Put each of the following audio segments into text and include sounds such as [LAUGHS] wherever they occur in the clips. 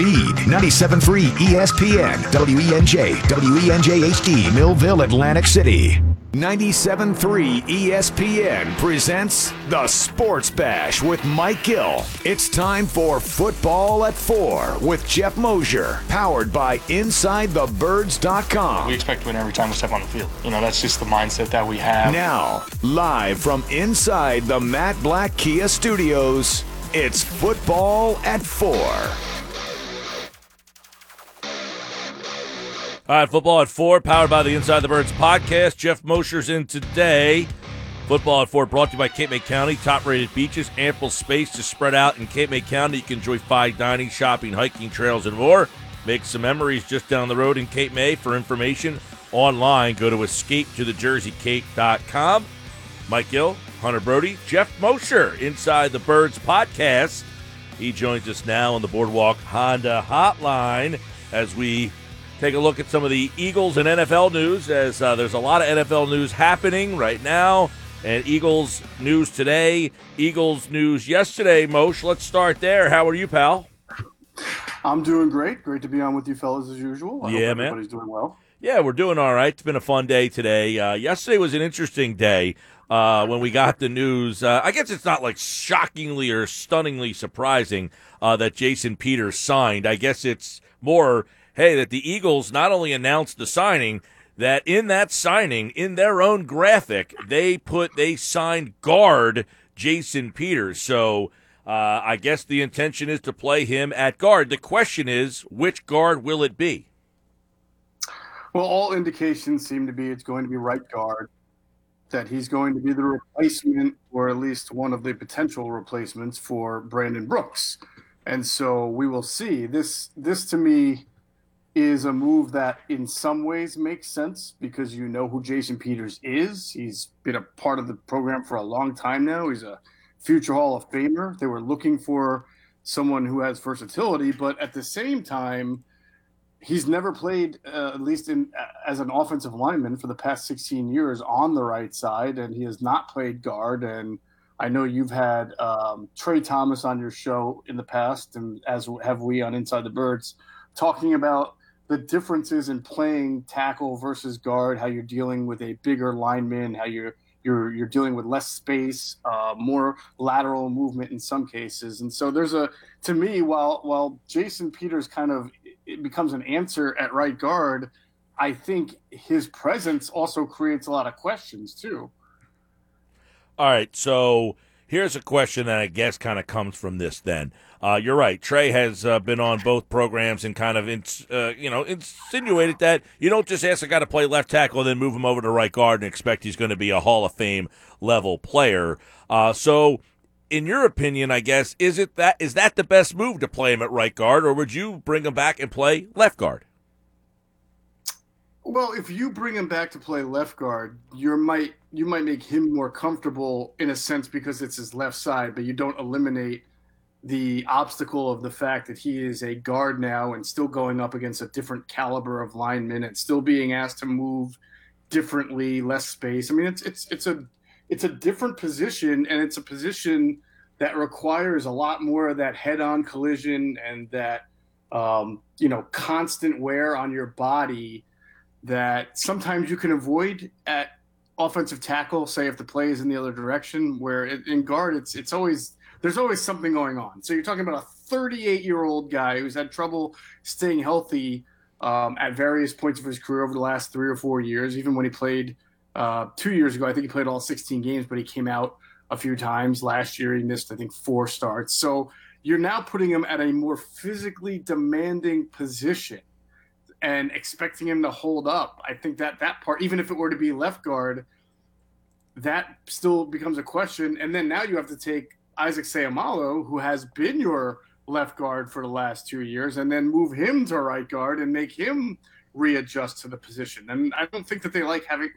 Speed 97.3 ESPN, WENJ, WENJ HD, Millville, Atlantic City. 97.3 ESPN presents the Sports Bash with Mike Gill. It's time for Football at 4 with Geoff Mosher, powered by InsideTheBirds.com. We expect to win every time we step on the field. You know, that's just the mindset that we have. Now, live from inside the Matt Blatt Kia Studios, it's Football at 4. All right, football at four, powered by the Inside the Birds podcast. Geoff Mosher's in today. Football at four, brought to you by Cape May County. Top-rated beaches, ample space to spread out in Cape May County. You can enjoy fine dining, shopping, hiking, trails, and more. Make some memories just down the road in Cape May. For information online, go to escapetothejerseycape.com. Mike Gill, Hunter Brody, Geoff Mosher, Inside the Birds podcast. He joins us now on the Boardwalk Honda Hotline as we take a look at some of the Eagles and NFL news as uh, there's a lot of NFL news happening right now. And Eagles news today, Eagles news yesterday. Mosh, let's start there. How are you, pal? I'm doing great. Great to be on with you fellas as usual. I yeah, hope man. Everybody's doing well. Yeah, we're doing all right. It's been a fun day today. Uh, yesterday was an interesting day uh, when we got the news. Uh, I guess it's not like shockingly or stunningly surprising uh, that Jason Peters signed. I guess it's more hey, that the Eagles not only announced the signing, that in that signing, in their own graphic, they put they signed guard Jason Peters. So uh, I guess the intention is to play him at guard. The question is, which guard will it be? Well, all indications seem to be it's going to be right guard. That he's going to be the replacement, or at least one of the potential replacements for Brandon Brooks. And so we will see. This this to me is a move that in some ways makes sense because you know who Jason Peters is. He's been a part of the program for a long time now. He's a future Hall of Famer. They were looking for someone who has versatility, but at the same time, he's never played, uh, at least in as an offensive lineman for the past 16 years on the right side, and he has not played guard. And I know you've had um, Trey Thomas on your show in the past, and as have we on Inside the Birds, talking about the differences in playing tackle versus guard, how you're dealing with a bigger lineman, how you're you're you're dealing with less space, uh, more lateral movement in some cases, and so there's a to me while while Jason Peters kind of it becomes an answer at right guard, I think his presence also creates a lot of questions too. All right, so here's a question that I guess kind of comes from this. Then uh, you're right. Trey has uh, been on both programs and kind of ins- uh, you know insinuated that you don't just ask a guy to play left tackle and then move him over to right guard and expect he's going to be a Hall of Fame level player. Uh, so. In your opinion, I guess is it that is that the best move to play him at right guard, or would you bring him back and play left guard? Well, if you bring him back to play left guard, you might you might make him more comfortable in a sense because it's his left side, but you don't eliminate the obstacle of the fact that he is a guard now and still going up against a different caliber of linemen and still being asked to move differently, less space. I mean, it's it's it's a it's a different position and it's a position that requires a lot more of that head-on collision and that um, you know constant wear on your body that sometimes you can avoid at offensive tackle, say if the play is in the other direction, where in guard it's it's always there's always something going on. So you're talking about a 38 year old guy who's had trouble staying healthy um, at various points of his career over the last three or four years. Even when he played uh, two years ago, I think he played all 16 games, but he came out a few times. Last year, he missed I think four starts. So you're now putting him at a more physically demanding position and expecting him to hold up. I think that that part, even if it were to be left guard, that still becomes a question. And then now you have to take Isaac Seumalo, who has been your left guard for the last two years, and then move him to right guard and make him readjust to the position. And I don't think that they like having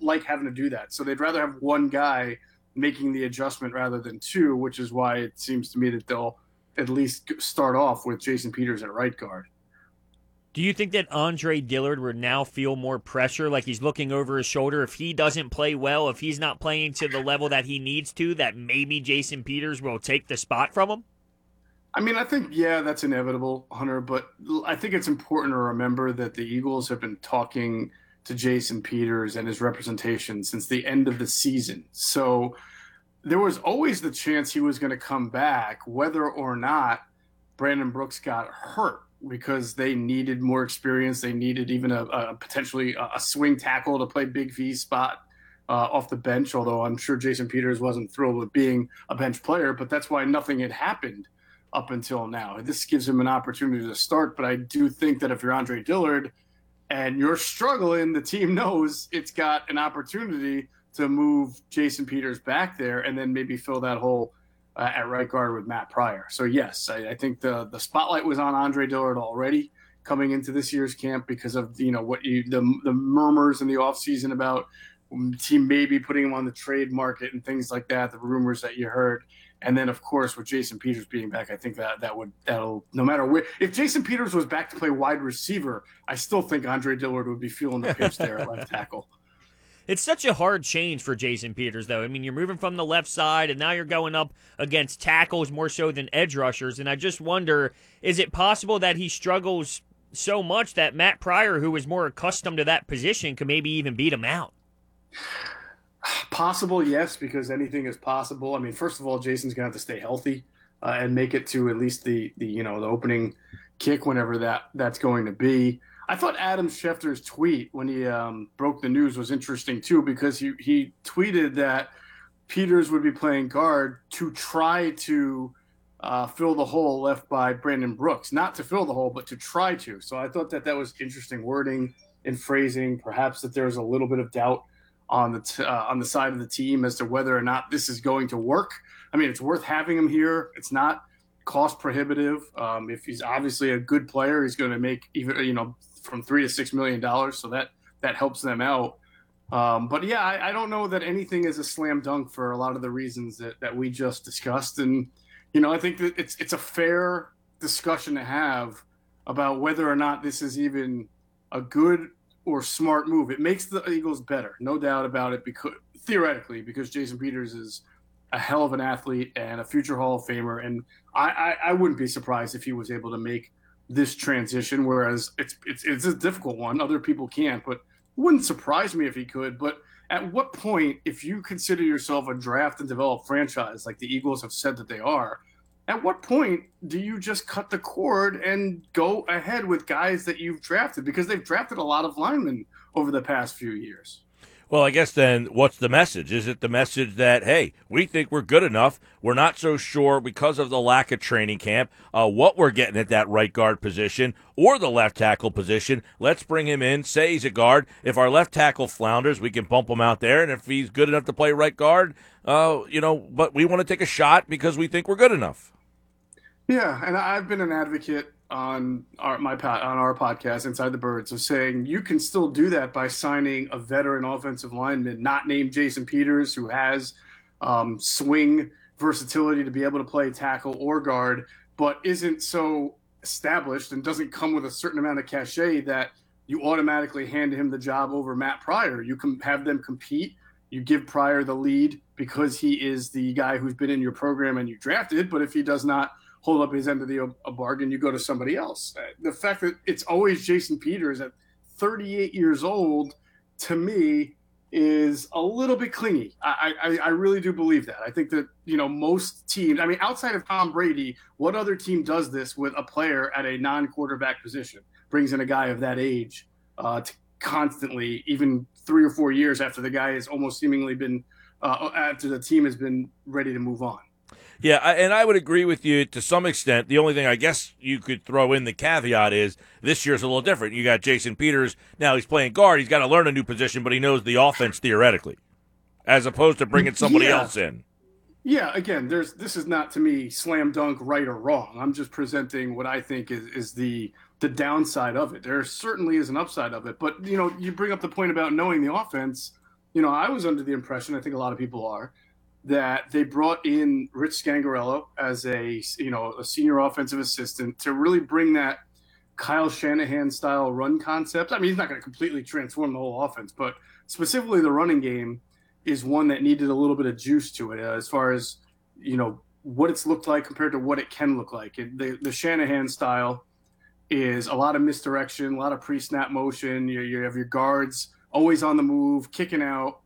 like having to do that. So they'd rather have one guy making the adjustment rather than two, which is why it seems to me that they'll at least start off with Jason Peters at right guard. Do you think that Andre Dillard would now feel more pressure, like he's looking over his shoulder? If he doesn't play well, if he's not playing to the level that he needs to, that maybe Jason Peters will take the spot from him? I mean, I think yeah, that's inevitable, Hunter. But I think it's important to remember that the Eagles have been talking to Jason Peters and his representation since the end of the season. So there was always the chance he was going to come back, whether or not Brandon Brooks got hurt because they needed more experience. They needed even a, a potentially a swing tackle to play Big V spot uh, off the bench. Although I'm sure Jason Peters wasn't thrilled with being a bench player, but that's why nothing had happened up until now. This gives him an opportunity to start. But I do think that if you're Andre Dillard and you're struggling, the team [LAUGHS] knows it's got an opportunity to move Jason Peters back there and then maybe fill that hole uh, at right guard with Matt Pryor. So yes, I, I, think the the spotlight was on Andre Dillard already coming into this year's camp because of you know what you the the murmurs in the offseason about team maybe putting him on the trade market and things like that, the rumors that you heard. And then, of course, with Jason Peters being back, I think that that would that'll no matter where. If Jason Peters was back to play wide receiver, I still think Andre Dillard would be fueling the pinch there at left tackle. It's such a hard change for Jason Peters, though. I mean, you're moving from the left side, and now you're going up against tackles more so than edge rushers. And I just wonder is it possible that he struggles so much that Matt Pryor, who is more accustomed to that position, could maybe even beat him out? Possible, yes, because anything is possible. I mean, first of all, Jason's gonna have to stay healthy uh, and make it to at least the the you know the opening kick whenever that that's going to be. I thought Adam Schefter's tweet when he um, broke the news was interesting too because he he tweeted that Peters would be playing guard to try to uh, fill the hole left by Brandon Brooks, not to fill the hole, but to try to. So I thought that that was interesting wording and phrasing. Perhaps that there's a little bit of doubt on the t- uh, on the side of the team as to whether or not this is going to work. I mean, it's worth having him here. It's not cost prohibitive. Um, if he's obviously a good player, he's going to make even you know from three to six million dollars, so that that helps them out. Um, but yeah, I, I, don't know that anything is a slam dunk for a lot of the reasons that, that we just discussed, and you know, I think that it's it's a fair discussion to have about whether or not this is even a good or smart move. It makes the Eagles better, no doubt about it. Because theoretically, because Jason Peters is a hell of an athlete and a future Hall of Famer, and I, I, I wouldn't be surprised if he was able to make this transition. Whereas it's it's it's a difficult one; other people can't, but wouldn't surprise me if he could. But at what point, if you consider yourself a draft and develop franchise like the Eagles have said that they are, at what point do you just cut the cord and go ahead with guys that you've drafted because they've drafted a lot of linemen over the past few years well i guess then what's the message? Is it the message that hey we think we're good enough we're not so sure because of the lack of training camp uh, what we're getting at that right guard position or the left tackle position? Let's bring him in say he's a guard. If our left tackle flounders we can bump him out there and if he's good enough to play right guard uh, you know but we want to take a shot because we think we're good enough. Yeah, and I've been an advocate on our my on our podcast Inside the Birds of saying you can still do that by signing a veteran offensive lineman, not named Jason Peters, who has um, swing versatility to be able to play tackle or guard, but isn't so established and doesn't come with a certain amount of cachet that you automatically hand him the job over Matt Pryor. You can have them compete. You give Pryor the lead because he is the guy who's been in your program and you drafted. But if he does not hold up his end of the a bargain, you go to somebody else. Uh, the fact that it's always Jason Peters at 38 years old, to me, is a little bit clingy. I, I, I really do believe that. I think that you know most teams. I mean, outside of Tom Brady, what other team does this with a player at a non-quarterback position? Brings in a guy of that age uh, to constantly, even three or four years after the guy has almost seemingly been uh, after the team has been ready to move on. Yeah, and I would agree with you to some extent. The only thing I guess you could throw in the caveat is this year's a little different. You got Jason Peters. Now he's playing guard. He's got to learn a new position, but he knows the offense theoretically, as opposed to bringing somebody yeah. else in. Yeah, again, there's this is not to me slam dunk right or wrong. I'm just presenting what I think is is the the downside of it. There certainly is an upside of it, but you know, you bring up the point about knowing the offense. You know, I was under the impression, I think a lot of people are, that they brought in Rich Scangarello as a you know a senior offensive assistant to really bring that Kyle Shanahan style run concept. I mean, he's not going to completely transform the whole offense, but specifically the running game is one that needed a little bit of juice to it uh, as far as you know what it's looked like compared to what it can look like. The the Shanahan style is a lot of misdirection, a lot of pre-snap motion. You, you have your guards always on the move, kicking out.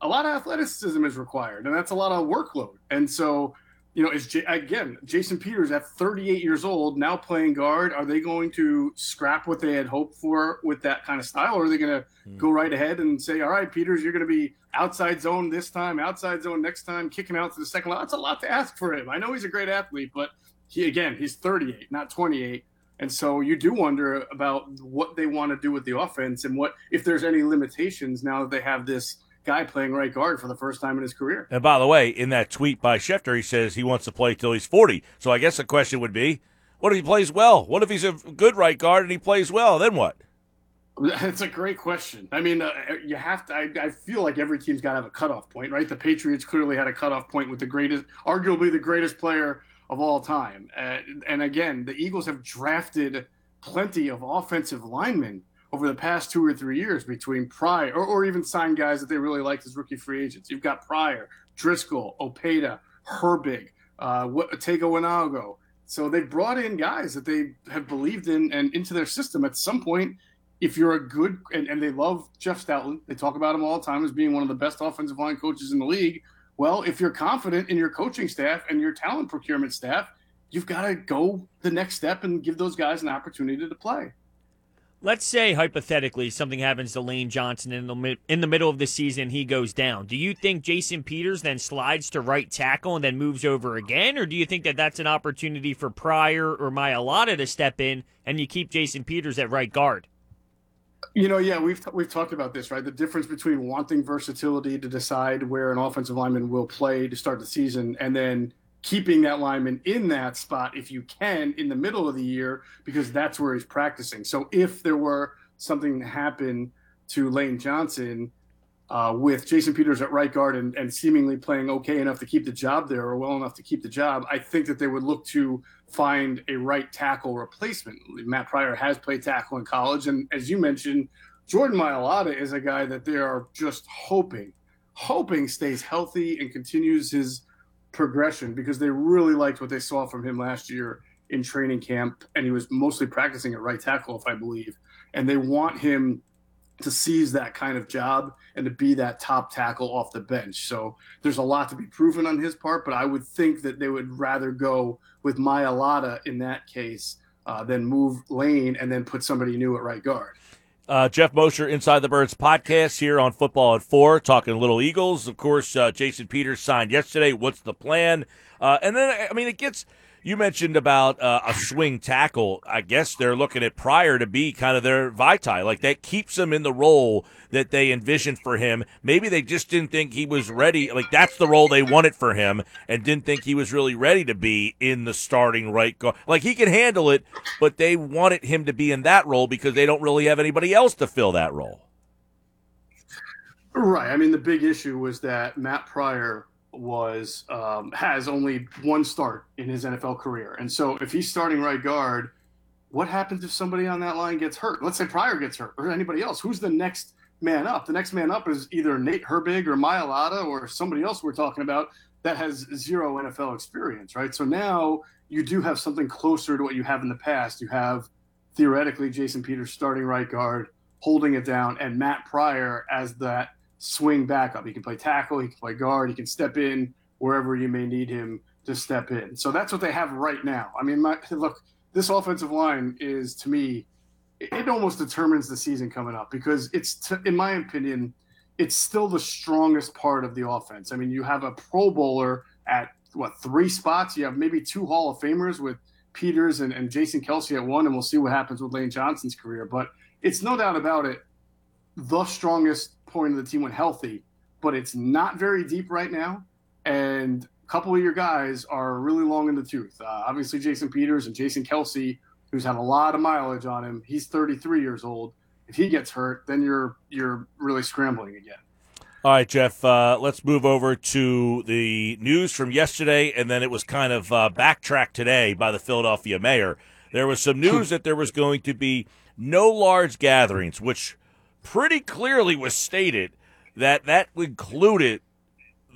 A lot of athleticism is required, and that's a lot of workload. And so, you know, is J- again Jason Peters at 38 years old now playing guard. Are they going to scrap what they had hoped for with that kind of style, or are they going to mm. go right ahead and say, "All right, Peters, you're going to be outside zone this time, outside zone next time, kicking out to the second line"? That's a lot to ask for him. I know he's a great athlete, but he again, he's 38, not 28 and so you do wonder about what they want to do with the offense and what if there's any limitations now that they have this guy playing right guard for the first time in his career. And by the way, in that tweet by Schefter, he says he wants to play till he's 40. So I guess the question would be, what if he plays well? What if he's a good right guard and he plays well? Then what? [LAUGHS] That's a great question. I mean, uh, you have to. I, I, feel like every team's got to have a cutoff point, right? The Patriots clearly had a cutoff point with the greatest, arguably the greatest player of all time. Uh, and again, the Eagles have drafted plenty of offensive linemen over the past two or three years between Pryor or, or even signed guys that they really liked as rookie free agents. You've got Pryor, Driscoll, Opeta, Herbig, uh, Tega Wanogho. So they brought in guys that they have believed in and into their system at some point. If you're a good and, and they love Jeff Stoutland, they talk about him all the time as being one of the best offensive line coaches in the league. Well, if you're confident in your coaching staff and your talent procurement staff, you've got to go the next step and give those guys an opportunity to play. Let's say hypothetically something happens to Lane Johnson in the in the middle of the season, he goes down. Do you think Jason Peters then slides to right tackle and then moves over again, or do you think that that's an opportunity for Pryor or Mailata to step in and you keep Jason Peters at right guard? You know, yeah, we've we've talked about this, right? The difference between wanting versatility to decide where an offensive lineman will play to start the season, and then keeping that lineman in that spot if you can in the middle of the year because that's where he's practicing. So if there were something to happen to Lane Johnson uh, with Jason Peters at right guard and, and seemingly playing okay enough to keep the job there or well enough to keep the job, I think that they would look to find a right tackle replacement. Matt Pryor has played tackle in college, and as you mentioned, Jordan Mailata is a guy that they are just hoping, hoping stays healthy and continues his progression because they really liked what they saw from him last year in training camp, and he was mostly practicing at right tackle, if I believe. And they want him to seize that kind of job and to be that top tackle off the bench. So there's a lot to be proven on his part, but I would think that they would rather go with Mailata in that case uh, than move Lane and then put somebody new at right guard. Uh, Geoff Mosher, Inside the Birds podcast here on Football at Four, talking Little Eagles. Of course, uh, Jason Peters signed yesterday. What's the plan? Uh, and then, I mean, it gets – you mentioned about uh, a swing tackle. I guess they're looking at Pryor to be kind of their Vaitai. Like that keeps him in the role that they envisioned for him. Maybe they just didn't think he was ready. Like that's the role they wanted for him and didn't think he was really ready to be in the starting right guard. Like he can handle it, but they wanted him to be in that role because they don't really have anybody else to fill that role. Right. I mean, the big issue was that Matt Pryor was um, has only one start in his NFL career, and so if he's starting right guard, what happens if somebody on that line gets hurt? Let's say Pryor gets hurt, or anybody else. Who's the next man up? The next man up is either Nate Herbig or Mailata or somebody else we're talking about that has zero NFL experience, right? So now you do have something closer to what you have in the past. You have theoretically Jason Peters starting right guard, holding it down, and Matt Pryor as that swing backup. He can play tackle, he can play guard, he can step in wherever you may need him to step in. So that's what they have right now. I mean, my, look, this offensive line is to me, it almost determines the season coming up because it's, in my opinion, it's still the strongest part of the offense. I mean, you have a Pro Bowler at what three spots? You have maybe two Hall of Famers with Peters and, and Jason Kelce at one, and we'll see what happens with Lane Johnson's career. But it's no doubt about it, the strongest point of the team when healthy, but it's not very deep right now. And a couple of your guys are really long in the tooth. Uh, obviously, Jason Peters and Jason Kelce, who's had a lot of mileage on him. He's 33 years old. If he gets hurt, then you're you're really scrambling again. All right, Geoff. Uh, let's move over to the news from yesterday, and then it was kind of uh, backtracked today by the Philadelphia mayor. There was some news [LAUGHS] that there was going to be no large gatherings, which pretty clearly was stated that that included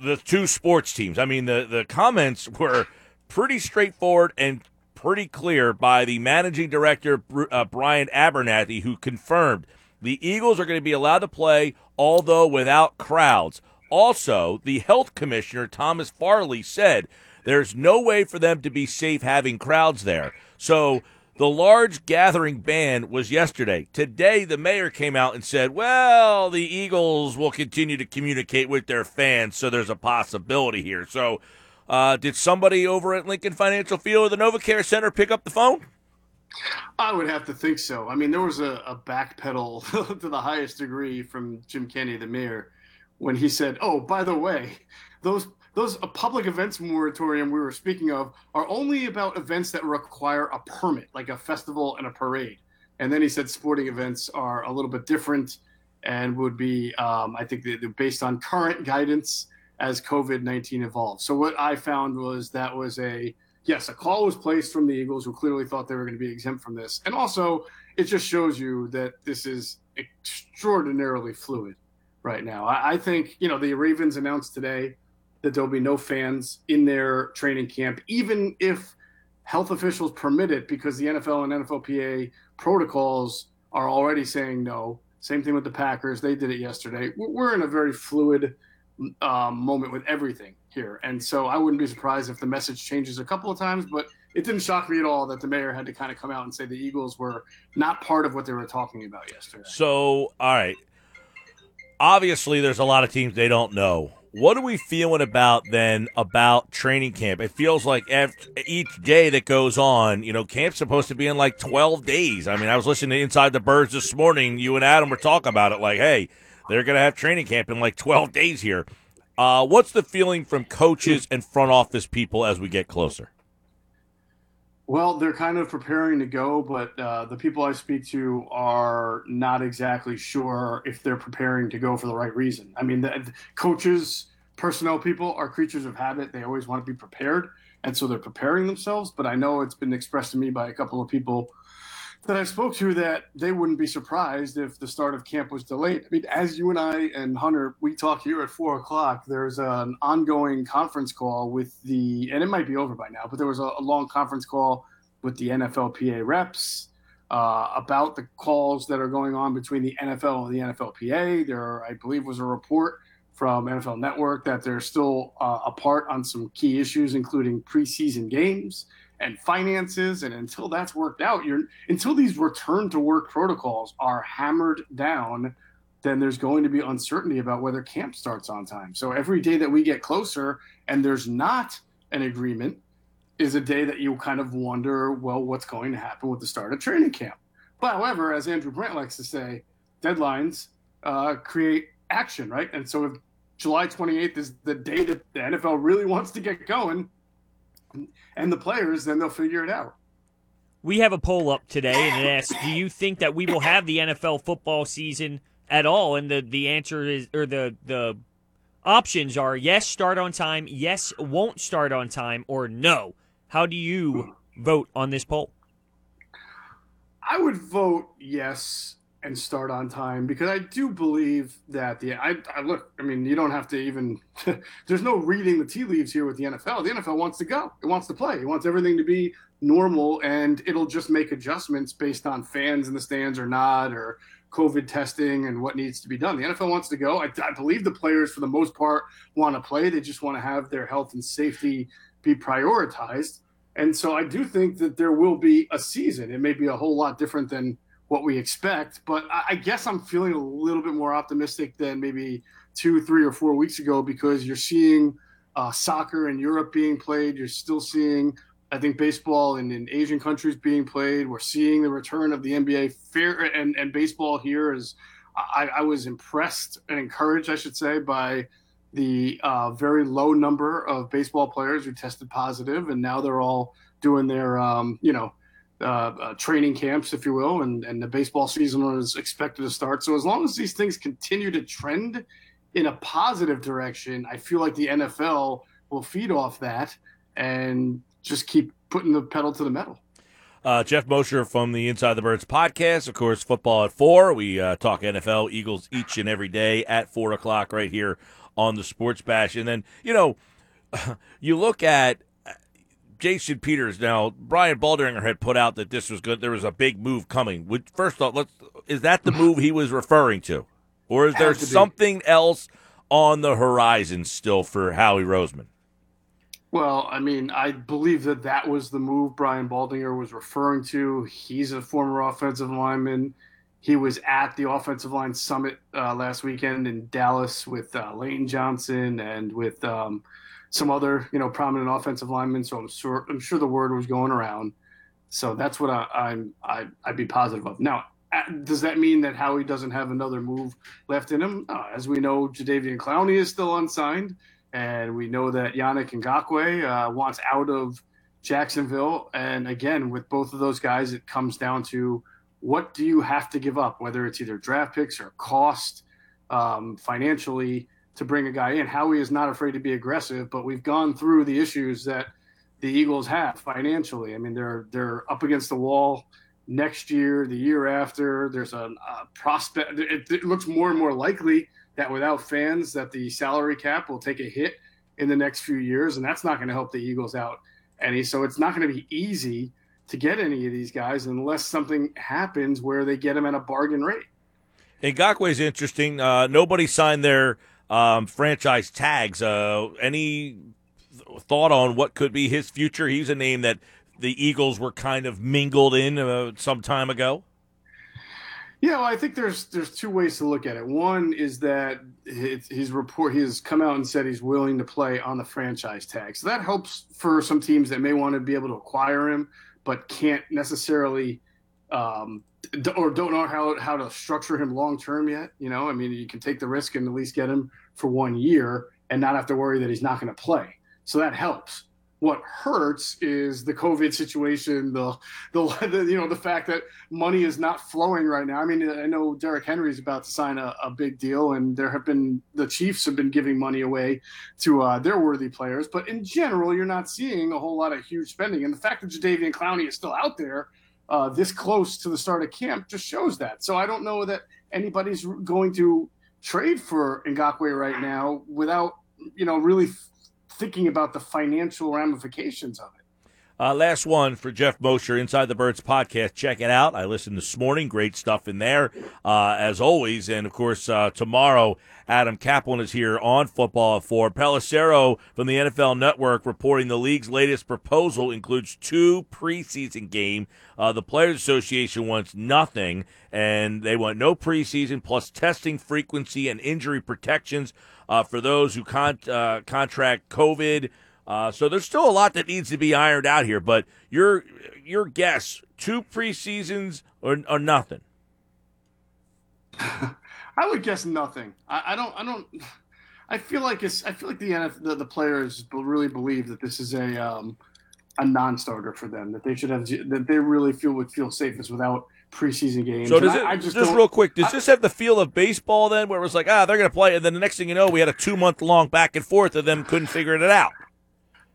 the two sports teams. I mean, the the comments were pretty straightforward and pretty clear by the managing director uh, Brian Abernathy, who confirmed the Eagles are going to be allowed to play, although without crowds. Also, the health commissioner Thomas Farley said there's no way for them to be safe having crowds there. So the large gathering ban was yesterday. Today, the mayor came out and said, well, the Eagles will continue to communicate with their fans, so there's a possibility here. So, uh, did somebody over at Lincoln Financial Field or the NovaCare Center pick up the phone? I would have to think so. I mean, there was a, a backpedal [LAUGHS] to the highest degree from Jim Kenney, the mayor, when he said, "Oh, by the way, those those public events moratorium we were speaking of are only about events that require a permit, like a festival and a parade. And then he said sporting events are a little bit different and would be, um, I think, they're based on current guidance as COVID 19 evolves. So what I found was that was a yes, a call was placed from the Eagles, who clearly thought they were going to be exempt from this, and also it just shows you that this is extraordinarily fluid right now. I, I think you know the Ravens announced today that there'll be no fans in their training camp, even if health officials permit it, because the NFL and NFLPA protocols are already saying no. Same thing with the Packers; they did it yesterday. We're in a very fluid um, moment with everything here, and so I wouldn't be surprised if the message changes a couple of times. But it didn't shock me at all that the mayor had to kind of come out and say the Eagles were not part of what they were talking about yesterday. So, all right. Obviously, there's a lot of teams they don't know what are we feeling about then about training camp? It feels like each day that goes on, you know, camp's supposed to be in like 12 days. I mean, I was listening to Inside the Birds this morning. You and Adam were talking about it like, hey, they're going to have training camp in like 12 days here. Uh, what's the feeling from coaches and front office people as we get closer? Well, they're kind of preparing to go, but uh, the people I speak to are not exactly sure if they're preparing to go for the right reason. I mean, the, the coaches, personnel people are creatures of habit. They always want to be prepared, and so they're preparing themselves. But I know it's been expressed to me by a couple of people that I spoke to that they wouldn't be surprised if the start of camp was delayed. I mean, as you and I and Hunter, we talk here at four o'clock. There's an ongoing conference call with the, and it might be over by now, but there was a, a long conference call with the NFLPA reps uh, about the calls that are going on between the NFL and the NFLPA. There, I believe, was a report from NFL Network that they're still uh, apart on some key issues, including preseason games and finances. And until that's worked out, you're until these return to work protocols are hammered down, then there's going to be uncertainty about whether camp starts on time. So every day that we get closer and there's not an agreement is a day that you kind of wonder, well, what's going to happen with the start of training camp. But however, as Andrew Brandt likes to say, deadlines uh, create action, right? And so if July 28th is the day that the NFL really wants to get going, and the players, then they'll figure it out. We have a poll up today, and it asks, "Do you think that we will have the NFL football season at all?" And the the answer is, or the the options are yes, start on time, yes, won't start on time, or no. How do you vote on this poll? I would vote yes and start on time because I do believe that the I, I look. I mean, you don't have to even. [LAUGHS] there's no reading the tea leaves here with the NFL. The NFL wants to go. It wants to play. It wants everything to be normal, and it'll just make adjustments based on fans in the stands or not, or COVID testing and what needs to be done. The NFL wants to go. I, I believe the players, for the most part, want to play. They just want to have their health and safety be prioritized. And so I do think that there will be a season. It may be a whole lot different than what we expect. But I guess I'm feeling a little bit more optimistic than maybe two, three, or four weeks ago because you're seeing uh, soccer in Europe being played. You're still seeing, I think, baseball in, in Asian countries being played. We're seeing the return of the NBA fair and, and baseball here. Is I, I was impressed and encouraged, I should say, by the uh, very low number of baseball players who tested positive, and now they're all doing their, um, you know, uh, uh, training camps, if you will, and, and the baseball season was expected to start. So as long as these things continue to trend in a positive direction, I feel like the NFL will feed off that and just keep putting the pedal to the metal. Uh, Geoff Mosher from the Inside the Birds podcast. Of course, football at four. We uh, talk NFL, Eagles each and every day at four o'clock right here on the Sports Bash. And then, you know, [LAUGHS] you look at Jason Peters. Now, Brian Baldinger had put out that this was good. There was a big move coming. Would, first off, let's is that the move he was referring to, or is there to be. something else on the horizon still for Howie Roseman? Well, I mean, I believe that that was the move Brian Baldinger was referring to. He's a former offensive lineman. He was at the offensive line summit uh, last weekend in Dallas with uh, Lane Johnson and with um, some other, you know, prominent offensive linemen. So I'm sure I'm sure the word was going around. So that's what I, I'm I, I'd be positive of. Now, does that mean that Howie doesn't have another move left in him? Uh, as we know, Jadeveon Clowney is still unsigned. And we know that Yannick Ngakoue uh, wants out of Jacksonville. And again, with both of those guys, it comes down to what do you have to give up, whether it's either draft picks or cost um, financially to bring a guy in. Howie is not afraid to be aggressive, but we've gone through the issues that the Eagles have financially. I mean, they're they're up against the wall next year, the year after. There's a, a prospect. It, it looks more and more likely that without fans, that the salary cap will take a hit in the next few years, and that's not going to help the Eagles out any. So it's not going to be easy to get any of these guys unless something happens where they get them at a bargain rate. Ngakoue's interesting. Uh, nobody signed their um, franchise tags. Uh, any thought on what could be his future? He's a name that the Eagles were kind of mingled in uh, some time ago. Yeah, well, I think there's there's two ways to look at it. One is that his, his report he has come out and said he's willing to play on the franchise tag, so that helps for some teams that may want to be able to acquire him but can't necessarily um, or don't know how how to structure him long term yet. You know, I mean, you can take the risk and at least get him for one year and not have to worry that he's not going to play. So that helps. What hurts is the COVID situation, the, the the you know the fact that money is not flowing right now. I mean, I know Derrick Henry is about to sign a, a big deal, and there have been the Chiefs have been giving money away to uh, their worthy players, but in general, you're not seeing a whole lot of huge spending. And the fact that Jadeveon Clowney is still out there uh, this close to the start of camp just shows that. So I don't know that anybody's going to trade for Ngakoue right now without you know really thinking about the financial ramifications of it. Uh, last one for Geoff Mosher, Inside the Birds podcast. Check it out. I listened this morning. Great stuff in there, uh, as always. And of course, uh, tomorrow, Adam Kaplan is here on Football at 4. Pelissero from the NFL Network reporting the league's latest proposal includes two preseason game. Uh, the Players Association wants nothing, and they want no preseason plus testing frequency and injury protections uh, for those who con- uh, contract COVID. Uh, so there's still a lot that needs to be ironed out here. But your your guess: two preseasons or, or nothing? [LAUGHS] I would guess nothing. I, I don't. I don't. I feel like it's. I feel like the NF, the, the players really believe that this is a um, a non-starter for them. That they should have. That they really feel would feel safest without preseason games. So does it I, I just, just, real quick? Does I- this have the feel of baseball then, where it was like, ah, they're going to play, and then the next thing you know, we had a two month long back and forth of them couldn't figure it out.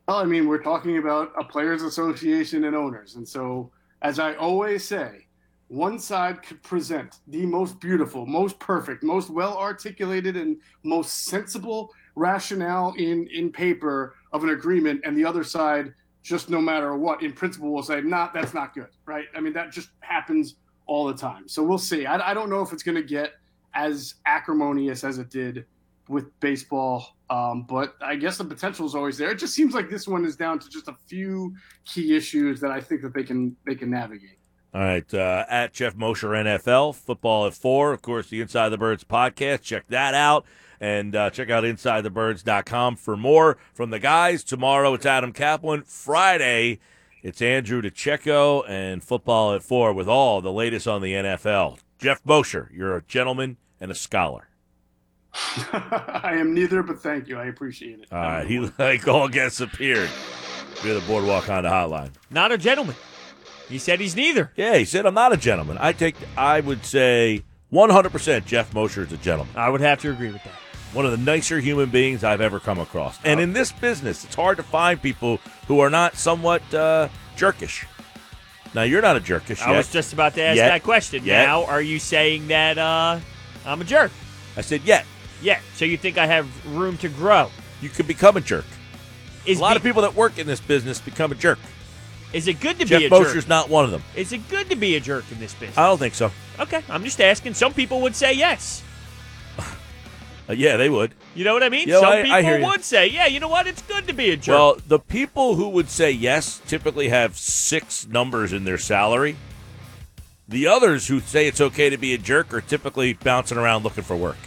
Well, I mean, we're talking about a players' association and owners, and so as I always say, one side could present the most beautiful, most perfect, most well articulated, and most sensible rationale in in paper of an agreement, and the other side just no matter what in principle will say, "Not that's not good," right? I mean, that just happens all the time. So we'll see. I, I don't know if it's going to get as acrimonious as it did with baseball. Um, but I guess the potential is always there. It just seems like this one is down to just a few key issues that I think that they can they can navigate. All right, uh, at Geoff Mosher NFL, football at four. Of course, the Inside the Birds podcast. Check that out. And uh, check out InsideTheBirds.com for more from the guys. Tomorrow it's Adam Kaplan. Friday it's Andrew DiCecco and football at four with all the latest on the NFL. Geoff Mosher, you're a gentleman and a scholar. [LAUGHS] I am neither, but thank you. I appreciate it. All right, he [LAUGHS] like all guests appeared via the Boardwalk Honda hotline. Not a gentleman. He said he's neither. Yeah, he said I'm not a gentleman. I take, I would say 100% Geoff Mosher is a gentleman. I would have to agree with that. one of the nicer human beings I've ever come across. And in this business, it's hard to find people who are not somewhat uh, jerkish. Now, you're not a jerkish I yet. was just about to ask Yet. that question. Yet. Now, are you saying that uh, I'm a jerk? I said yet. Yeah. So you think I have room to grow? You could become a jerk. Is a lot be- of people that work in this business become a jerk. Is it good to Jeff be a Mosher's jerk? not one of them. Is it good to be a jerk in this business? I don't think so. okay, I'm just asking. Some people would say yes. Uh, yeah, they would. You know what I mean? Yo, Some I- I people hear would say, yeah, you know what? It's good to be a jerk. Well, the people who would say yes typically have six numbers in their salary. The others who say it's okay to be a jerk are typically bouncing around looking for work.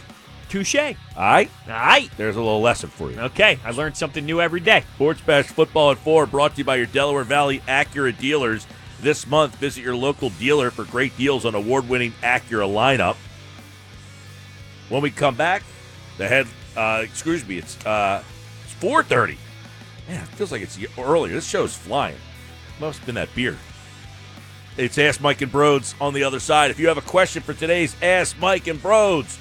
Touche. All All right? right. There's a little lesson for you. Okay, I learned something new every day. Sports Bash Football at 4 brought to you by your Delaware Valley Acura dealers. This month, visit your local dealer for great deals on award winning Acura lineup. When we come back, the head, uh, excuse me, it's uh, it's 4.30. Man, it feels like it's earlier. This show's flying. Must have been that beer. It's Ask Mike and Brodes on the other side. If you have a question for today's Ask Mike and Brodes,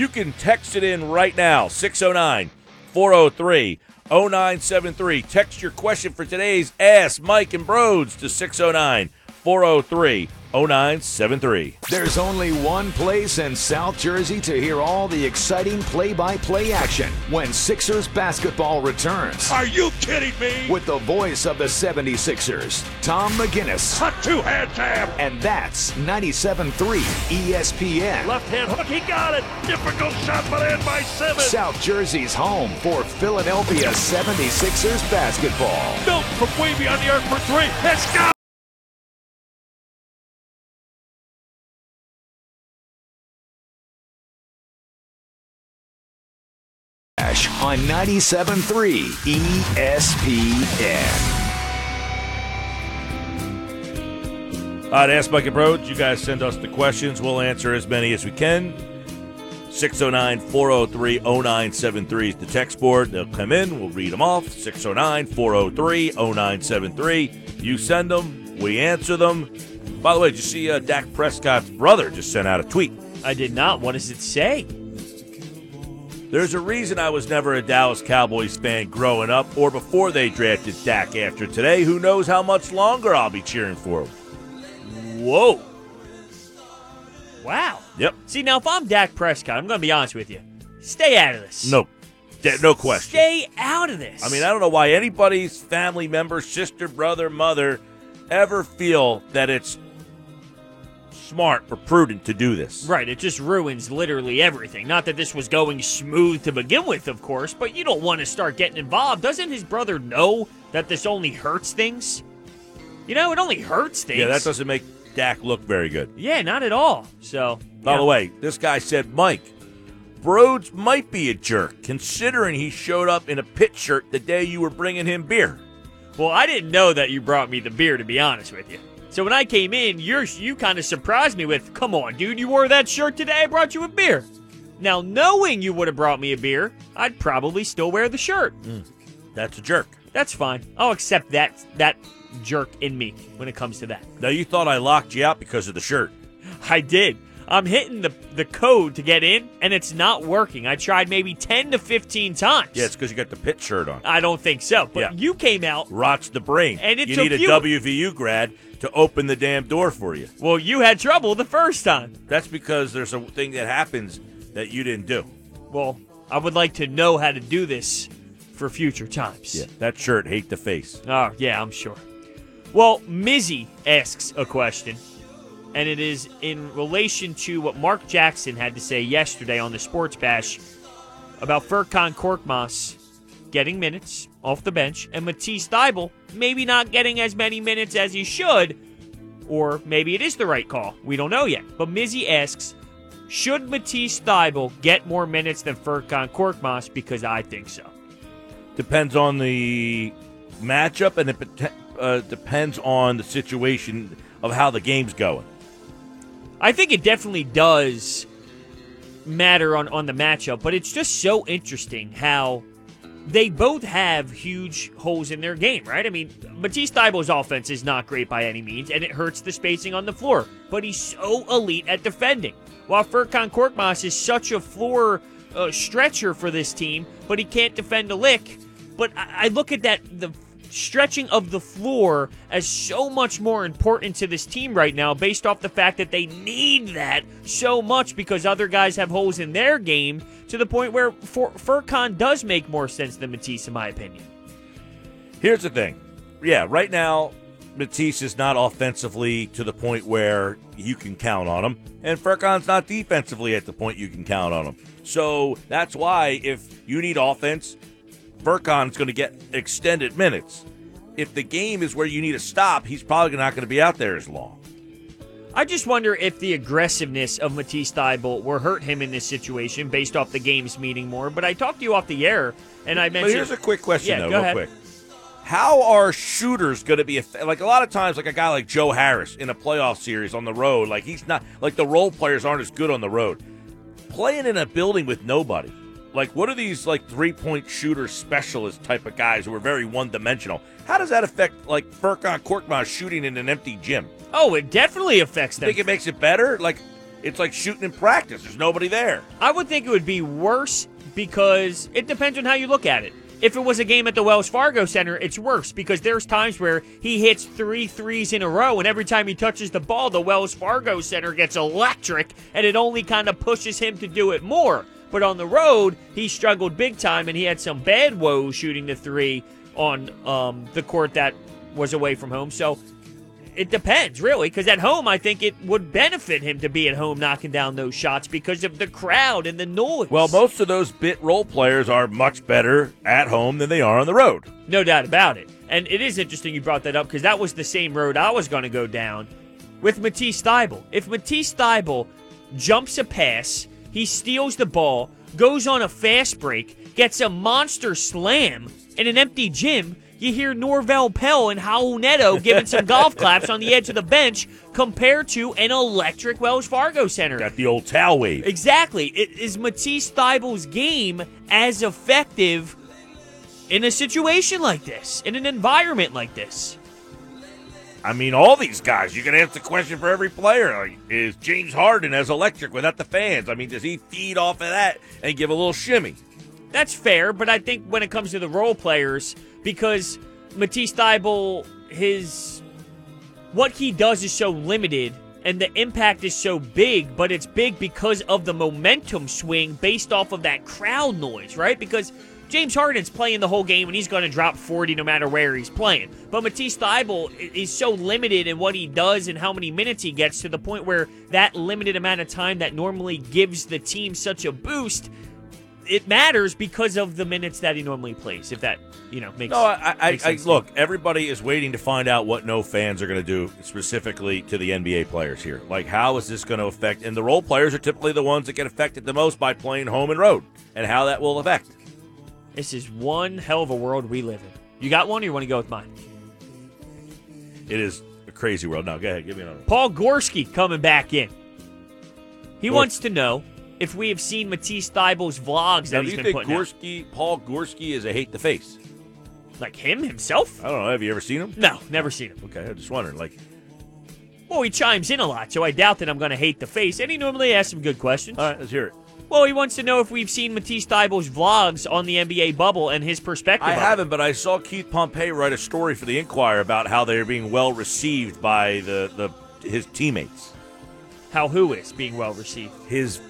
you can text it in right now 609 403 0973. Text your question for today's Ask Mike and Brodes to 609 403 0973. There's only one place in South Jersey to hear all the exciting play by play action when Sixers basketball returns. Are you kidding me? With the voice of the 76ers, Tom McGinnis. Hot two hand jam. And that's 97.3 ESPN. Left hand hook. He got it. Difficult shot, but in by seven. South Jersey's home for Philadelphia 76ers basketball. Built from way beyond the arc for three. Let's go. On 97.3 ESPN. All right, Ask Mike and Brodes. You guys send us the questions. We'll answer as many as we can. 609 403 0973 is the text board. They'll come in. We'll read them off. 609 403 0973. You send them. We answer them. By the way, did you see uh, Dak Prescott's brother just sent out a tweet? I did not. What does it say? There's a reason I was never a Dallas Cowboys fan growing up or before they drafted Dak after today. Who knows how much longer I'll be cheering for him? Whoa. Wow. Yep. See, now if I'm Dak Prescott, I'm going to be honest with you. Stay out of this. No. No question. Stay out of this. I mean, I don't know why anybody's family member, sister, brother, mother ever feel that it's smart or prudent to do this. Right, it just ruins literally everything. Not that this was going smooth to begin with, of course, but you don't want to start getting involved. Doesn't his brother know that this only hurts things? You know, it only hurts things. Yeah, that doesn't make Dak look very good. Yeah, not at all. So, By yeah. the way, this guy said, Mike, Brodes might be a jerk considering he showed up in a pit shirt the day you were bringing him beer. Well, I didn't know that you brought me the beer, to be honest with you. So when I came in, you're, you kind of surprised me with, "Come on, dude, you wore that shirt today. I brought you a beer." Now, knowing you would have brought me a beer, I'd probably still wear the shirt. Mm. That's a jerk. That's fine. I'll accept that that jerk in me when it comes to that. Now, you thought I locked you out because of the shirt. I did. I'm hitting the the code to get in, and it's not working. I tried maybe ten to fifteen times. Yeah, it's because you got the pit shirt on. I don't think so. But Yeah. you came out. Rots the brain. And it you need a you- WVU grad to open the damn door for you. Well, you had trouble the first time. That's because there's a thing that happens that you didn't do. Well, I would like to know how to do this for future times. Yeah, that shirt, hate the face. Oh, yeah, I'm sure. Well, Mizzy asks a question, and it is in relation to what Mark Jackson had to say yesterday on the Sports Bash about Furkan Korkmaz getting minutes off the bench and Matisse Thybulle maybe not getting as many minutes as he should, or maybe it is the right call. We don't know yet. But Mizzy asks, should Matisse Thybulle get more minutes than Furkan Korkmaz? Because I think so. Depends on the matchup and it uh, depends on the situation of how the game's going. I think it definitely does matter on, on the matchup, but it's just so interesting how they both have huge holes in their game, right? I mean, Matisse Thybulle's offense is not great by any means, and it hurts the spacing on the floor, but he's so elite at defending. While Furkan Korkmaz is such a floor uh, stretcher for this team, but he can't defend a lick. But I, I look at that the stretching of the floor as so much more important to this team right now based off the fact that they need that so much because other guys have holes in their game to the point where for, Furkan does make more sense than Matisse, in my opinion. Here's the thing. Yeah, right now, Matisse is not offensively to the point where you can count on him, and Furkan's not defensively at the point you can count on him. So that's why if you need offense, Furkan's going to get extended minutes. If the game is where you need a stop, he's probably not going to be out there as long. I just wonder if the aggressiveness of Matisse Thybulle will hurt him in this situation based off the games meaning more. But I talked to you off the air, and I mentioned. But here's a quick question, Yeah, though, real ahead. quick. How are shooters going to be like a lot of times, like a guy like Joe Harris in a playoff series on the road? Like he's not like the role players aren't as good on the road. Playing in a building with nobody, like what are these like three point shooter specialist type of guys who are very one dimensional? How does that affect like Furkan Korkmaz shooting in an empty gym? Oh, it definitely affects them. Think it makes it better? Like it's like shooting in practice. There's nobody there. I would think it would be worse because it depends on how you look at it. If it was a game at the Wells Fargo Center, it's worse because there's times where he hits three threes in a row, and every time he touches the ball, the Wells Fargo Center gets electric, and it only kind of pushes him to do it more. But on the road, he struggled big time, and he had some bad woes shooting the three on um, the court that was away from home. So it depends, really, because at home, I think it would benefit him to be at home knocking down those shots because of the crowd and the noise. Well, most of those bit role players are much better at home than they are on the road. No doubt about it. And it is interesting you brought that up because that was the same road I was going to go down with Matisse Thybulle. If Matisse Thybulle jumps a pass, he steals the ball, goes on a fast break, gets a monster slam in an empty gym, you hear Norvel Pelle and Raul Neto giving some [LAUGHS] golf claps on the edge of the bench compared to an electric Wells Fargo Center. Got the old towel wave. Exactly. It is Matisse Thybulle's game as effective in a situation like this, in an environment like this? I mean, all these guys. You can ask the question for every player. Like, is James Harden as electric without the fans? I mean, does he feed off of that and give a little shimmy? That's fair, but I think when it comes to the role players, because Matisse Thybulle, his what he does is so limited and the impact is so big, but it's big because of the momentum swing based off of that crowd noise, right? Because James Harden's playing the whole game and he's going to drop 40 no matter where he's playing. But Matisse Thybulle is so limited in what he does and how many minutes he gets to the point where that limited amount of time that normally gives the team such a boost it matters because of the minutes that he normally plays. If that you know makes No, I, I, makes I look. Everybody is waiting to find out what no fans are going to do, specifically to the NBA players here. Like, how is this going to affect? And the role players are typically the ones that get affected the most by playing home and road, and how that will affect. This is one hell of a world we live in. You got one, or you want to go with mine? It is a crazy world. Now, go ahead, give me another. Paul Gorski coming back in. He wants to know if we have seen Matisse Thybulle's vlogs that Now, do he's been putting out. Gorski, Paul Gorski, is a hate the face? Like him himself? I don't know. Have you ever seen him? No, never seen him. Okay, I'm just wondering. Like, Well, he chimes in a lot, so I doubt that I'm going to hate the face. And he normally asks some good questions. all right, let's hear it. Well, he wants to know if we've seen Matisse Thybulle's vlogs on the NBA bubble and his perspective. I haven't, but I saw Keith Pompey write a story for the Inquirer about how they are being well received by the, the his teammates. How who is being well received? His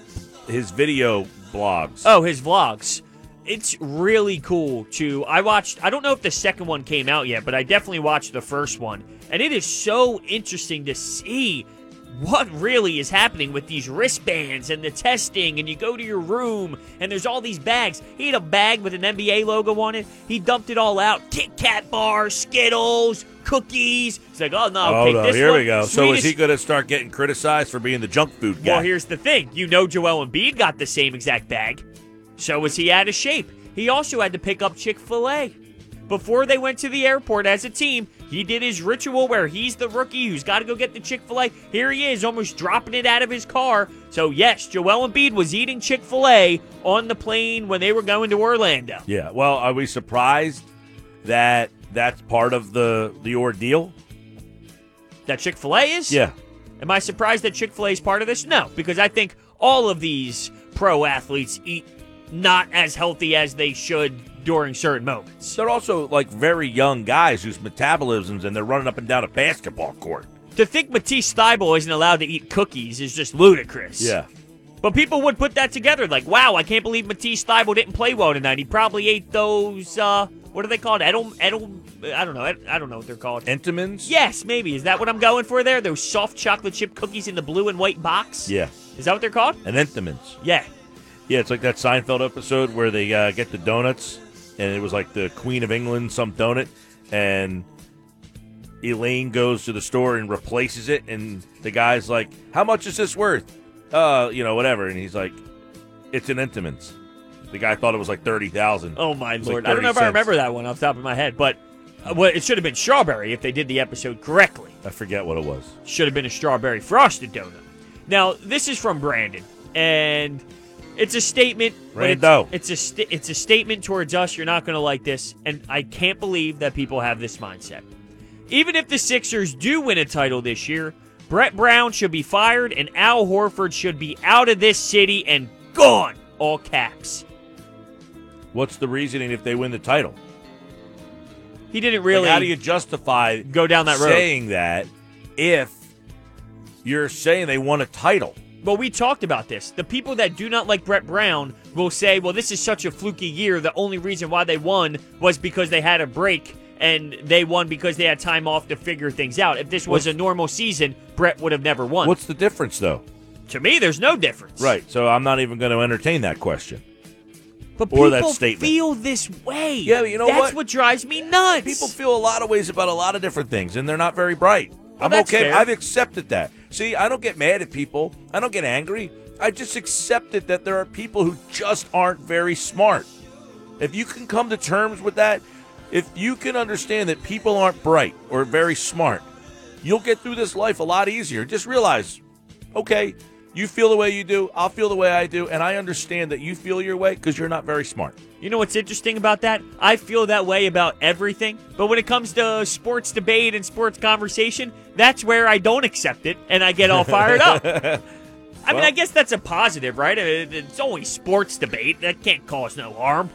his video blogs. Oh, his vlogs. It's really cool to. I watched. I don't know if the second one came out yet, but I definitely watched the first one, and it is so interesting to see what really is happening with these wristbands and the testing. And you go to your room, and there's all these bags. He had a bag with an NBA logo on it. He dumped it all out: Kit Kat bars, Skittles, cookies. He's like, "Oh no, Oh take no! this Here one. we go. So is he going to start getting criticized for being the junk food guy? well, here's the thing. You know Joel Embiid got the same exact bag. So was he out of shape? He also had to pick up Chick-fil-A. Before they went to the airport as a team, he did his ritual where he's the rookie who's got to go get the Chick-fil-A. Here he is, almost dropping it out of his car. So yes, Joel Embiid was eating Chick-fil-A on the plane when they were going to Orlando. yeah. Well, are we surprised that that's part of the the ordeal? That Chick-fil-A is? Yeah. Am I surprised that Chick fil A is part of this? No, because I think all of these pro athletes eat not as healthy as they should during certain moments. They're also like very young guys whose metabolisms and they're running up and down a basketball court. To think Matisse Thybulle isn't allowed to eat cookies is just ludicrous. Yeah. But people would put that together like, wow, I can't believe Matisse Thybulle didn't play well tonight. He probably ate those, uh, what are they called? Edel, Edel, I don't know. I don't know what they're called. Entenmann's? yes, maybe. Is that what I'm going for there? Those soft chocolate chip cookies in the blue and white box? Yeah. Is that what they're called? And Entenmann's. Yeah. Yeah, it's like that Seinfeld episode where they uh, get the donuts, and it was like the Queen of England, some donut, and Elaine goes to the store and replaces it, and the guy's like, "How much is this worth?" Uh, you know, whatever, and he's like, "It's an Entenmann's." The guy thought it was like thirty thousand. Oh, my It's like lord. I don't know if I remember that one off the top of my head, but uh, well, it should have been strawberry if they did the episode correctly. I forget what it was. should have been a strawberry frosted donut. Now, this is from Brandon, and it's a statement. but it's-. It's, a sta- it's a statement towards us. You're not going to like this, and I can't believe that people have this mindset. Even if the Sixers do win a title this year, Brett Brown should be fired, and Al Horford should be out of this city and gone. All caps. What's the reasoning if they win the title? He didn't Like, really how do you justify go down that road. saying that if you're saying they won a title? Well, we talked about this. The people that do not like Brett Brown will say, well, this is such a fluky year. The only reason why they won was because they had a break and they won because they had time off to figure things out. If this was a normal season, Brett would have never won. What's the difference, though? to me, there's no difference. Right. So I'm not even going to entertain that question. But Or people that statement. feel this way. Yeah, you know That's what? drives me nuts. People feel a lot of ways about a lot of different things, and they're not very bright. I'm okay. fair. I've accepted that. See, I don't get mad at people. I don't get angry. I just accepted that there are people who just aren't very smart. If you can come to terms with that, if you can understand that people aren't bright or very smart, you'll get through this life a lot easier. Just realize, okay, you feel the way you do, I'll feel the way I do, and I understand that you feel your way because you're not very smart. You know what's interesting about that? I feel that way about everything, but when it comes to sports debate and sports conversation, that's where I don't accept it and I get all fired up. [LAUGHS] I mean, I guess that's a positive, right? It's only sports debate. That can't cause no harm.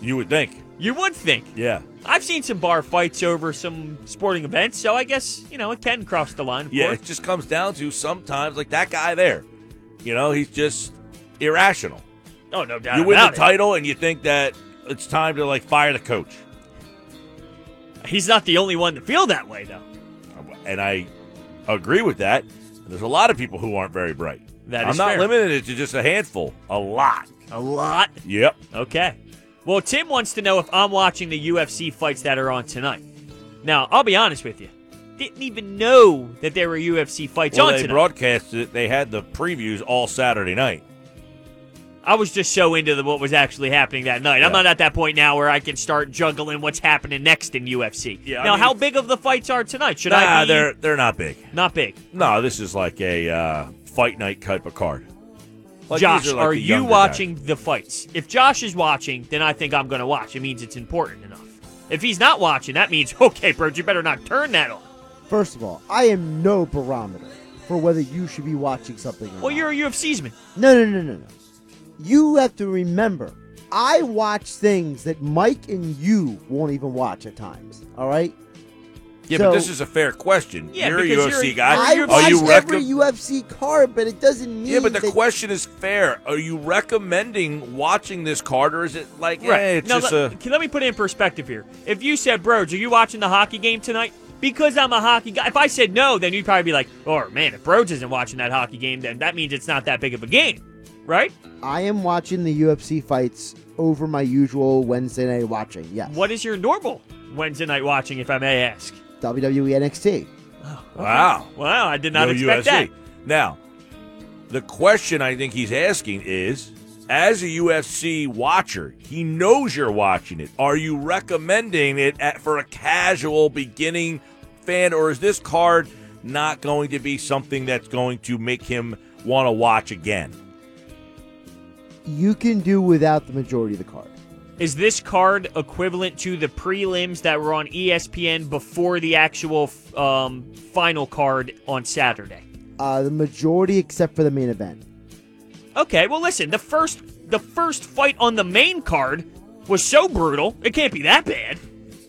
You would think. You would think. Yeah. I've seen some bar fights over some sporting events, so I guess, you know, it can cross the line. Yeah, course. it just comes down to sometimes like that guy there. You know, he's just irrational. Oh, no doubt you win the it. title and you think that it's time to like fire the coach. He's not the only one to feel that way, though. And I agree with that. There's a lot of people who aren't very bright. That I'm not fair. limiting it to just a handful. A lot. A lot. Yep. Okay. Well, Tim wants to know if I'm watching the UFC fights that are on tonight. Now, I'll be honest with you. Didn't even know that there were UFC fights Well, on they tonight. broadcasted it. They had the previews all Saturday night. I was just so into the, what was actually happening that night. I'm not at that point now where I can start juggling what's happening next in UFC. Yeah, I now, mean, how big of the fights are tonight? Should Nah, I be they're they're not big. not big? No, this is like a uh, fight night type of card. Like, Josh, are, like are you watching the fights? If Josh is watching, then I think I'm going to watch. It means it's important enough. If he's not watching, that means [LAUGHS] okay, bro, you better not turn that on. First of all, I am no barometer for whether you should be watching something or Well, not. you're a UFCsman. No, no, no, no, no. You have to remember, I watch things that Mike and you won't even watch at times. All right? Yeah, So- but this is a fair question. Yeah, you're a UFC you're- guy. I you're- watch are you every recom- UFC card, but it doesn't mean. Yeah, but the that- question is fair. Are you recommending watching this card, or is it like, yeah, it's now, just let, a. can- let me put it in perspective here. If you said, bro, are you watching the hockey game tonight? Because I'm a hockey guy. If I said no, then you'd probably be like, oh, man, if Brodes isn't watching that hockey game, then that means it's not that big of a game. Right? I am watching the UFC fights over my usual Wednesday night watching. Yes. What is your normal Wednesday night watching, if I may ask? WWE NXT. Oh, wow. Wow, I did not No expect UFC. that. Now, the question I think he's asking is as a UFC watcher, he knows you're watching it. Are you recommending it at, for a casual beginning fan, or is this card not going to be something that's going to make him want to watch again? You can do without the majority of the card. Is this card equivalent to the prelims that were on ESPN before the actual um, final card on Saturday? Uh, the majority, except for the main event. Okay, well listen, the first the first fight on the main card was so brutal. It can't be that bad.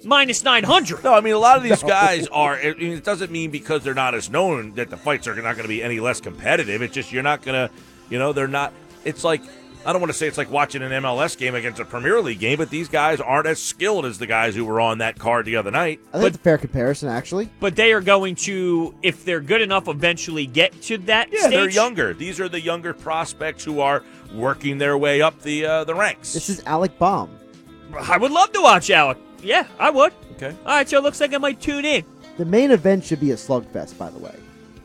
Minus 900. No, I mean a lot of these [LAUGHS] guys are. I mean, it doesn't mean because they're not as known that the fights are not going to be any less competitive. It's just you're not going to, you know, they're not. It's like I don't want to say it's like watching an MLS game against a Premier League game, but these guys aren't as skilled as the guys who were on that card the other night. I think it's a fair comparison, actually. But they are going to, if they're good enough, eventually get to that Yeah, stage. they're younger. These are the younger prospects who are working their way up the uh, the ranks. This is Alec Baum. I would love to watch Alec. Yeah, I would. okay. All right, so it looks like I might tune in. The main event should be a slugfest, by the way,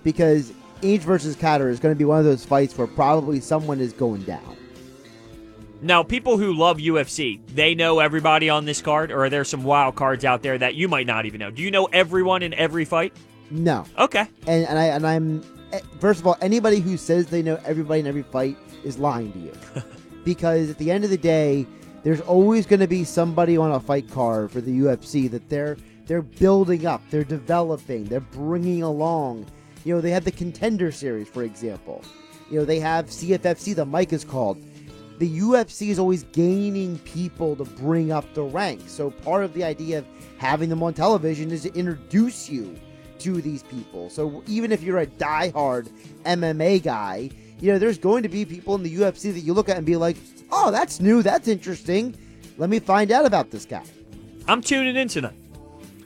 because Ige versus Kattar is going to be one of those fights where probably someone is going down. Now, people who love UFC, they know everybody on this card, or are there some wild cards out there that you might not even know? Do you know everyone in every fight? No, Okay. and and I and I'm eh, first of all, anybody who says they know everybody in every fight is lying to you, [LAUGHS] because at the end of the day, there's always going to be somebody on a fight card for the UFC that they're they're building up, they're developing, they're bringing along. You know, they have the Contender Series, for example. You know, they have CFFC, the mic is called. The UFC is always gaining people to bring up the ranks. So part of the idea of having them on television is to introduce you to these people. So even if you're a diehard MMA guy, you know, there's going to be people in the UFC that you look at and be like, oh, that's new, that's interesting. Let me find out about this guy. I'm tuning in tonight.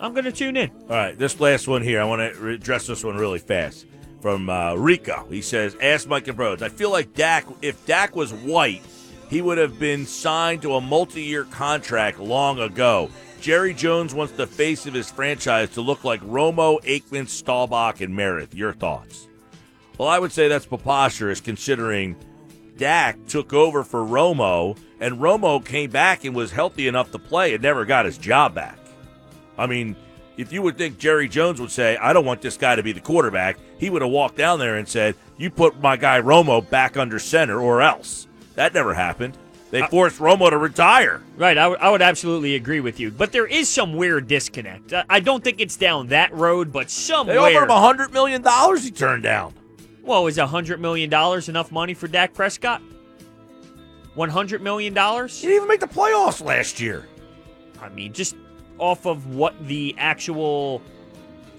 I'm going to tune in. All right, this last one here, I want to address this one really fast. From uh, Rico, he says, "Ask Mike and Brodes. I feel like Dak. If Dak was white, he would have been signed to a multi-year contract long ago. Jerry Jones wants the face of his franchise to look like Romo, Aikman, Staubach, and Meredith. Your thoughts?" Well, I would say that's preposterous considering Dak took over for Romo, and Romo came back and was healthy enough to play and never got his job back. I mean, if you would think Jerry Jones would say, I don't want this guy to be the quarterback, he would have walked down there and said, You put my guy Romo back under center or else. That never happened. They uh, forced Romo to retire. Right, I would- absolutely agree with you. But there is some weird disconnect. I- I don't think it's down that road, but somewhere. They offered him $100 million he turned down. Well, is $100 million enough money for Dak Prescott? $100 million? He didn't even make the playoffs last year. I mean, just off of what the actual.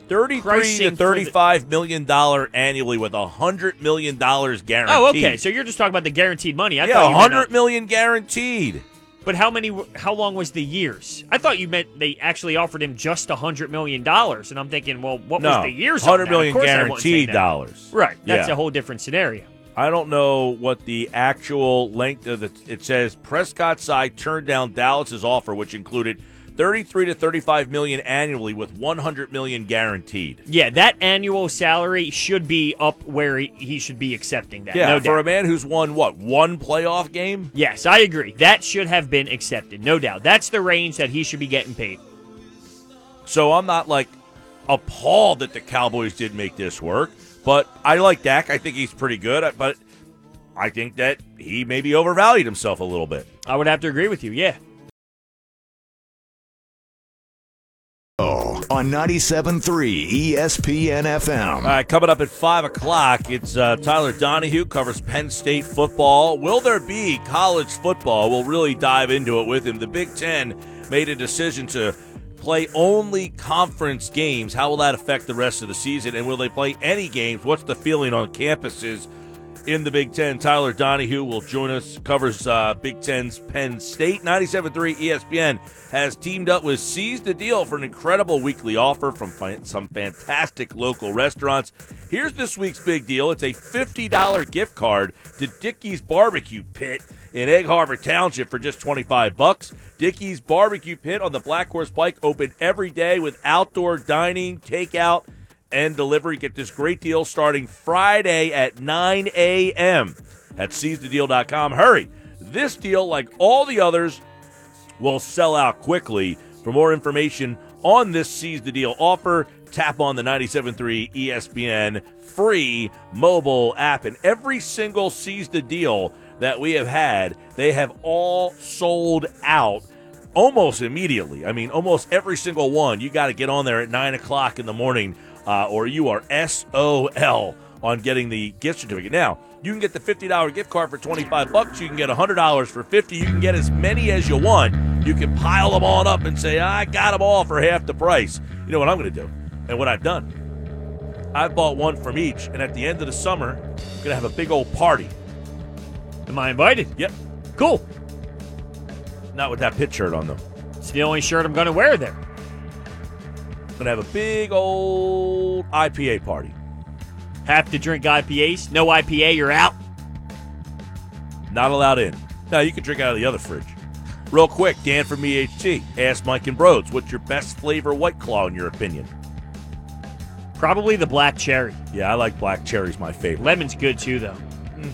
33 to 35 million dollar annually with a hundred million dollars guaranteed. Oh, okay. So you're just talking about the guaranteed money. I yeah, a hundred million guaranteed. But how many? How long was the years? I thought you meant they actually offered him just a hundred million dollars, and I'm thinking, well, what No, was the years? hundred million Of course I wouldn't say guaranteed dollars. Right. That's Yeah. a whole different scenario. I don't know what the actual length of the. It says Prescott side turned down Dallas's offer, which included 33 to 35 million annually with 100 million guaranteed. Yeah, that annual salary should be up where he, he should be accepting that. Yeah, no for doubt. a man who's won what one playoff game. Yes, I agree. That should have been accepted, no doubt. That's the range that he should be getting paid. So I'm not like appalled that the Cowboys did make this work, but I like Dak. I think he's pretty good, but I think that he maybe overvalued himself a little bit. I would have to agree with you. Yeah. On 97.3 ESPN FM. All right, coming up at 5 o'clock, it's uh, Tyler Donohue covers Penn State football. Will there be college football? We'll really dive into it with him. The Big Ten made a decision to play only conference games. How will that affect the rest of the season? And will they play any games? What's the feeling on campuses in the Big Ten? Tyler Donohue will join us, covers uh, Big Ten's Penn State. 97.3 ESPN has teamed up with Seize the Deal for an incredible weekly offer from fi- some fantastic local restaurants. Here's this week's big deal. It's a $50 gift card to Dickey's Barbecue Pit in Egg Harbor Township for just 25 bucks. Dickey's Barbecue Pit on the Black Horse Pike open every day with outdoor dining, takeout, and delivery. Get this great deal starting Friday at 9 a.m. at seizethedeal.com. Hurry! This deal, like all the others, will sell out quickly. For more information on this Seize the Deal offer, tap on the 97.3 ESPN free mobile app. And every single Seize the Deal that we have had, they have all sold out almost immediately. I mean, almost every single one. You got to get on there at 9 o'clock in the morning, uh, or you are SOL on getting the gift certificate. Now, you can get the $50 gift card for 25 bucks. You can get $100 for 50. You can get as many as you want. You can pile them all up and say, I got them all for half the price. You know what I'm going to do? And what I've done? I've bought one from each, and at the end of the summer, I'm going to have a big old party. Am I invited? Yep. Cool. Not with that pit shirt on, though. It's the only shirt I'm going to wear there. I'm going to have a big old IPA party. Have to drink IPAs. No IPA, you're out. Not allowed in. Now, you can drink out of the other fridge. Real quick, Dan from EHT. Ask Mike and Brodes, what's your best flavor White Claw in your opinion? Probably the black cherry. Yeah, I like black cherry's my favorite. Lemon's good too, though. Mm.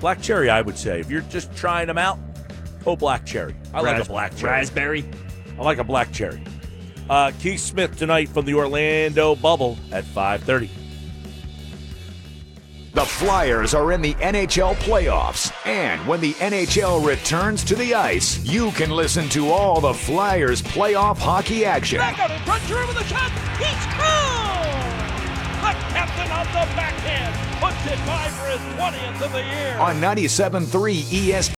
Black cherry, I would say. If you're just trying them out, oh, black cherry. I like a black cherry. Raspberry. I like a black cherry. Uh, Keith Smith tonight from the Orlando Bubble at 5:30. The Flyers are in the NHL playoffs, and when the NHL returns to the ice, you can listen to all the Flyers playoff hockey action. Back out in front, Drew with a shot. He scores! The captain of the backhand puts it by for his 20th of the year. On 97.3 ESPN.